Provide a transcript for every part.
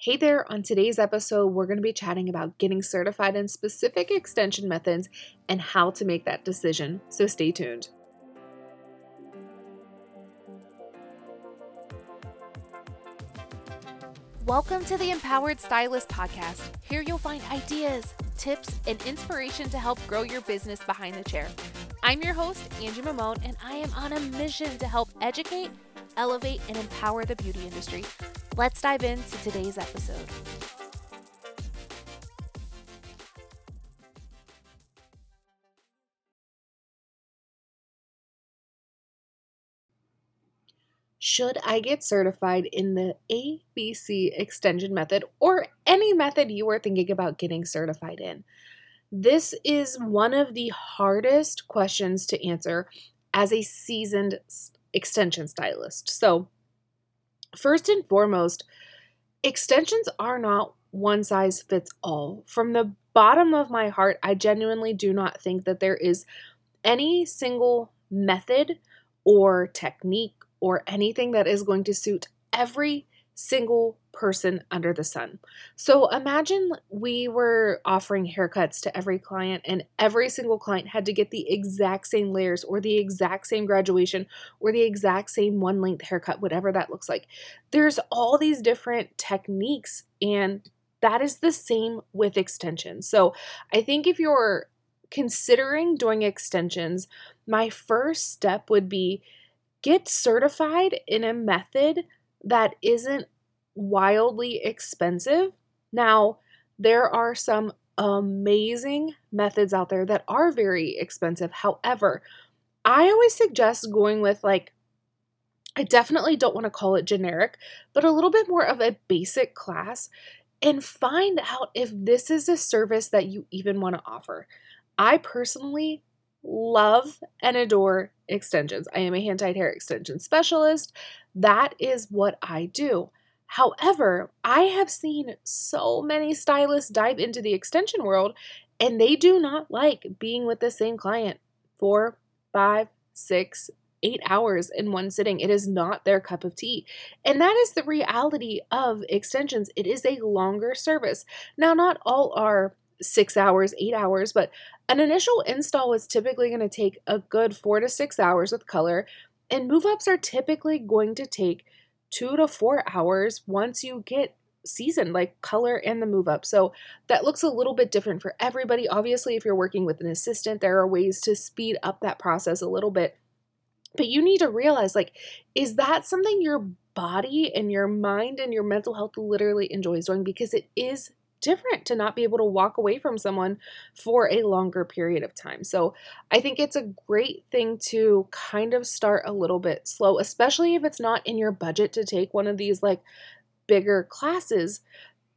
Hey there, on today's episode, we're going to be chatting about getting certified in specific extension methods and how to make that decision. So stay tuned. Welcome to the Empowered Stylist Podcast. Here you'll find ideas, tips, and inspiration to help grow your business behind the chair. I'm your host, Angie Mamone, and I am on a mission to help educate, elevate, and empower the beauty industry. Let's dive into today's episode. Should I get certified in the ABC extension method or any method you are thinking about getting certified in? This is one of the hardest questions to answer as a seasoned extension stylist. So, first and foremost, extensions are not one size fits all. From the bottom of my heart, I genuinely do not think that there is any single method or technique or anything that is going to suit every single person under the sun. So imagine we were offering haircuts to every client, and every single client had to get the exact same layers, or the exact same graduation, or the exact same one length haircut, whatever that looks like. There's all these different techniques, and that is the same with extensions. So I think if you're considering doing extensions, my first step would be get certified in a method that isn't wildly expensive. Now, there are some amazing methods out there that are very expensive. However, I always suggest going with like I definitely don't want to call it generic, but a little bit more of a basic class and find out if this is a service that you even want to offer. I personally love and adore extensions. I am a hand tied hair extension specialist. That is what I do. However, I have seen so many stylists dive into the extension world and they do not like being with the same client four, five, six, eight hours in one sitting. It is not their cup of tea. And that is the reality of extensions. It is a longer service. Now, not all are six hours, eight hours, but an initial install is typically going to take a good four to six hours with color, and move ups are typically going to take two to four hours once you get seasoned, like color and the move up. So that looks a little bit different for everybody. Obviously, if you're working with an assistant, there are ways to speed up that process a little bit. But you need to realize like, is that something your body and your mind and your mental health literally enjoys doing? Because it is different to not be able to walk away from someone for a longer period of time. So I think it's a great thing to kind of start a little bit slow, especially if it's not in your budget to take one of these like bigger classes.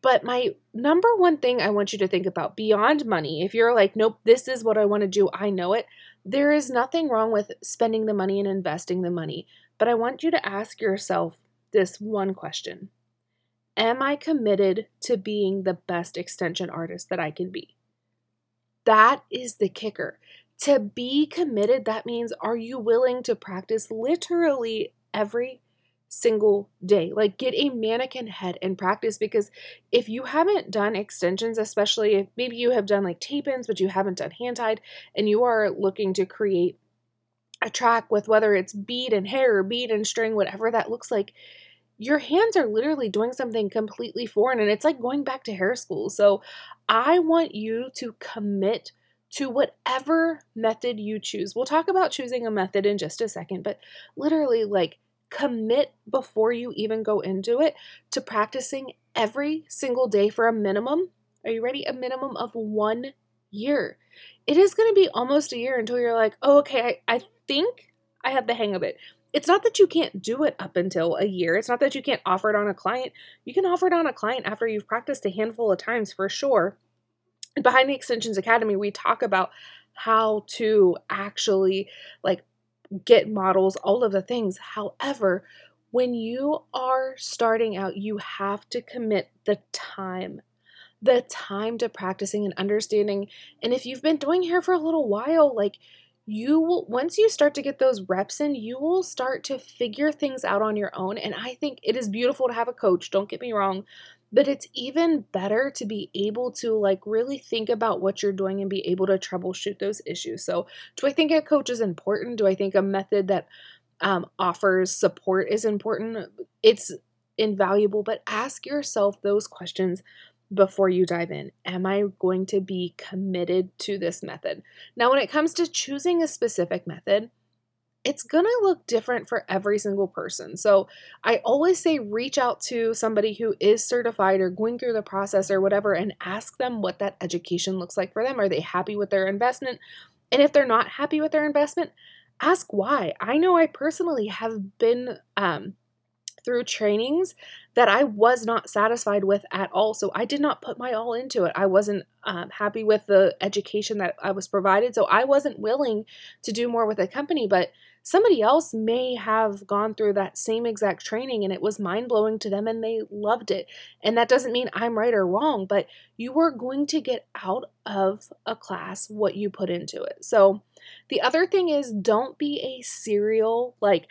But my number one thing I want you to think about beyond money, if you're like, nope, this is what I want to do, I know it, there is nothing wrong with spending the money and investing the money. But I want you to ask yourself this one question Am I committed to being the best extension artist that I can be? That is the kicker. To be committed, that means are you willing to practice literally every single day? Like get a mannequin head and practice because if you haven't done extensions, especially if maybe you have done like tape ins, but you haven't done hand tied, and you are looking to create a track with whether it's bead and hair or bead and string, whatever that looks like, your hands are literally doing something completely foreign and it's like going back to hair school. So I want you to commit to whatever method you choose. We'll talk about choosing a method in just a second, but literally, like, commit before you even go into it to practicing every single day for a minimum. Are you ready? A minimum of one year. It is going to be almost a year until you're like, oh, okay, I, I think I have the hang of it it's not that you can't do it up until a year. It's not that you can't offer it on a client. You can offer it on a client after you've practiced a handful of times for sure. Behind the Extensions Academy, we talk about how to actually like get models, all of the things. However, when you are starting out, you have to commit the time the time to practicing and understanding. And if you've been doing hair for a little while, like you will once you start to get those reps in you will start to figure things out on your own and i think it is beautiful to have a coach don't get me wrong but it's even better to be able to like really think about what you're doing and be able to troubleshoot those issues. So, do I think a coach is important? Do I think a method that um, offers support is important? It's invaluable, but ask yourself those questions before you dive in. Am I going to be committed to this method? Now, when it comes to choosing a specific method, it's going to look different for every single person. So I always say reach out to somebody who is certified or going through the process or whatever and ask them what that education looks like for them. Are they happy with their investment? And if they're not happy with their investment, ask why. I know I personally have been um, through trainings that I was not satisfied with at all. So I did not put my all into it. I wasn't um, happy with the education that I was provided. So I wasn't willing to do more with a company. But somebody else may have gone through that same exact training and it was mind blowing to them and they loved it. And that doesn't mean I'm right or wrong, but you are going to get out of a class what you put into it. So the other thing is don't be a serial, like,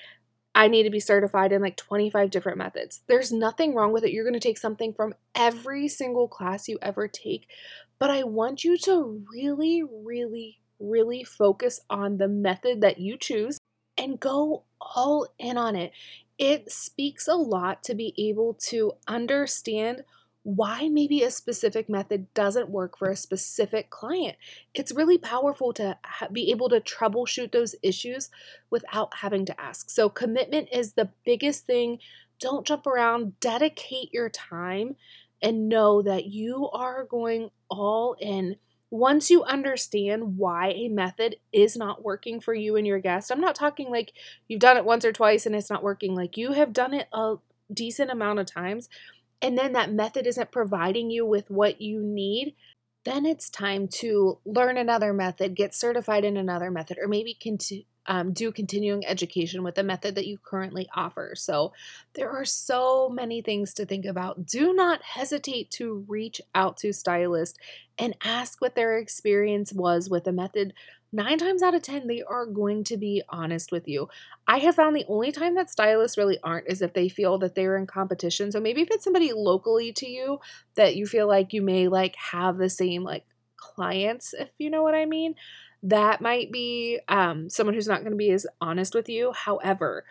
I need to be certified in like 25 different methods. There's nothing wrong with it. You're going to take something from every single class you ever take, but I want you to really, really, really focus on the method that you choose and go all in on it. It speaks a lot to be able to understand why maybe a specific method doesn't work for a specific client. It's really powerful to ha- be able to troubleshoot those issues without having to ask. So, commitment is the biggest thing. Don't jump around, dedicate your time, and know that you are going all in. Once you understand why a method is not working for you and your guest, I'm not talking like you've done it once or twice and it's not working, like you have done it a decent amount of times and then that method isn't providing you with what you need, then it's time to learn another method, get certified in another method, or maybe continue. Um, do continuing education with the method that you currently offer. So, there are so many things to think about. Do not hesitate to reach out to stylists and ask what their experience was with a method nine times out of 10, they are going to be honest with you. I have found the only time that stylists really aren't is if they feel that they're in competition. So maybe if it's somebody locally to you that you feel like you may like have the same like clients, if you know what I mean, that might be um, someone who's not going to be as honest with you. However,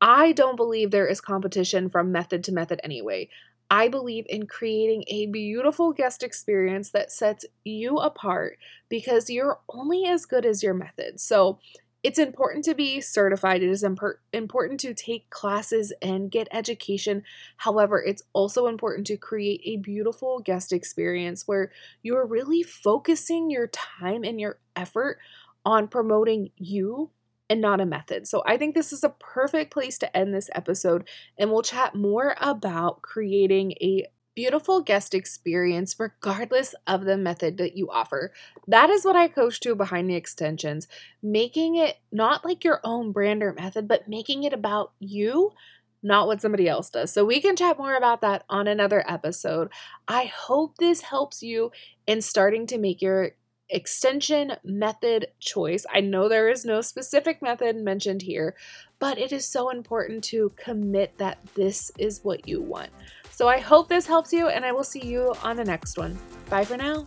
I don't believe there is competition from method to method anyway. I believe in creating a beautiful guest experience that sets you apart because you're only as good as your method. So, it's important to be certified. It is imp- important to take classes and get education. However, it's also important to create a beautiful guest experience where you're really focusing your time and your effort on promoting you and not a method. So I think this is a perfect place to end this episode, and we'll chat more about creating a beautiful guest experience regardless of the method that you offer. That is what I coach to behind the extensions, making it not like your own brand or method, but making it about you. Not what somebody else does. So, we can chat more about that on another episode. I hope this helps you in starting to make your extension method choice. I know there is no specific method mentioned here, but it is so important to commit that this is what you want. So I hope this helps you, and I will see you on the next one. Bye for now.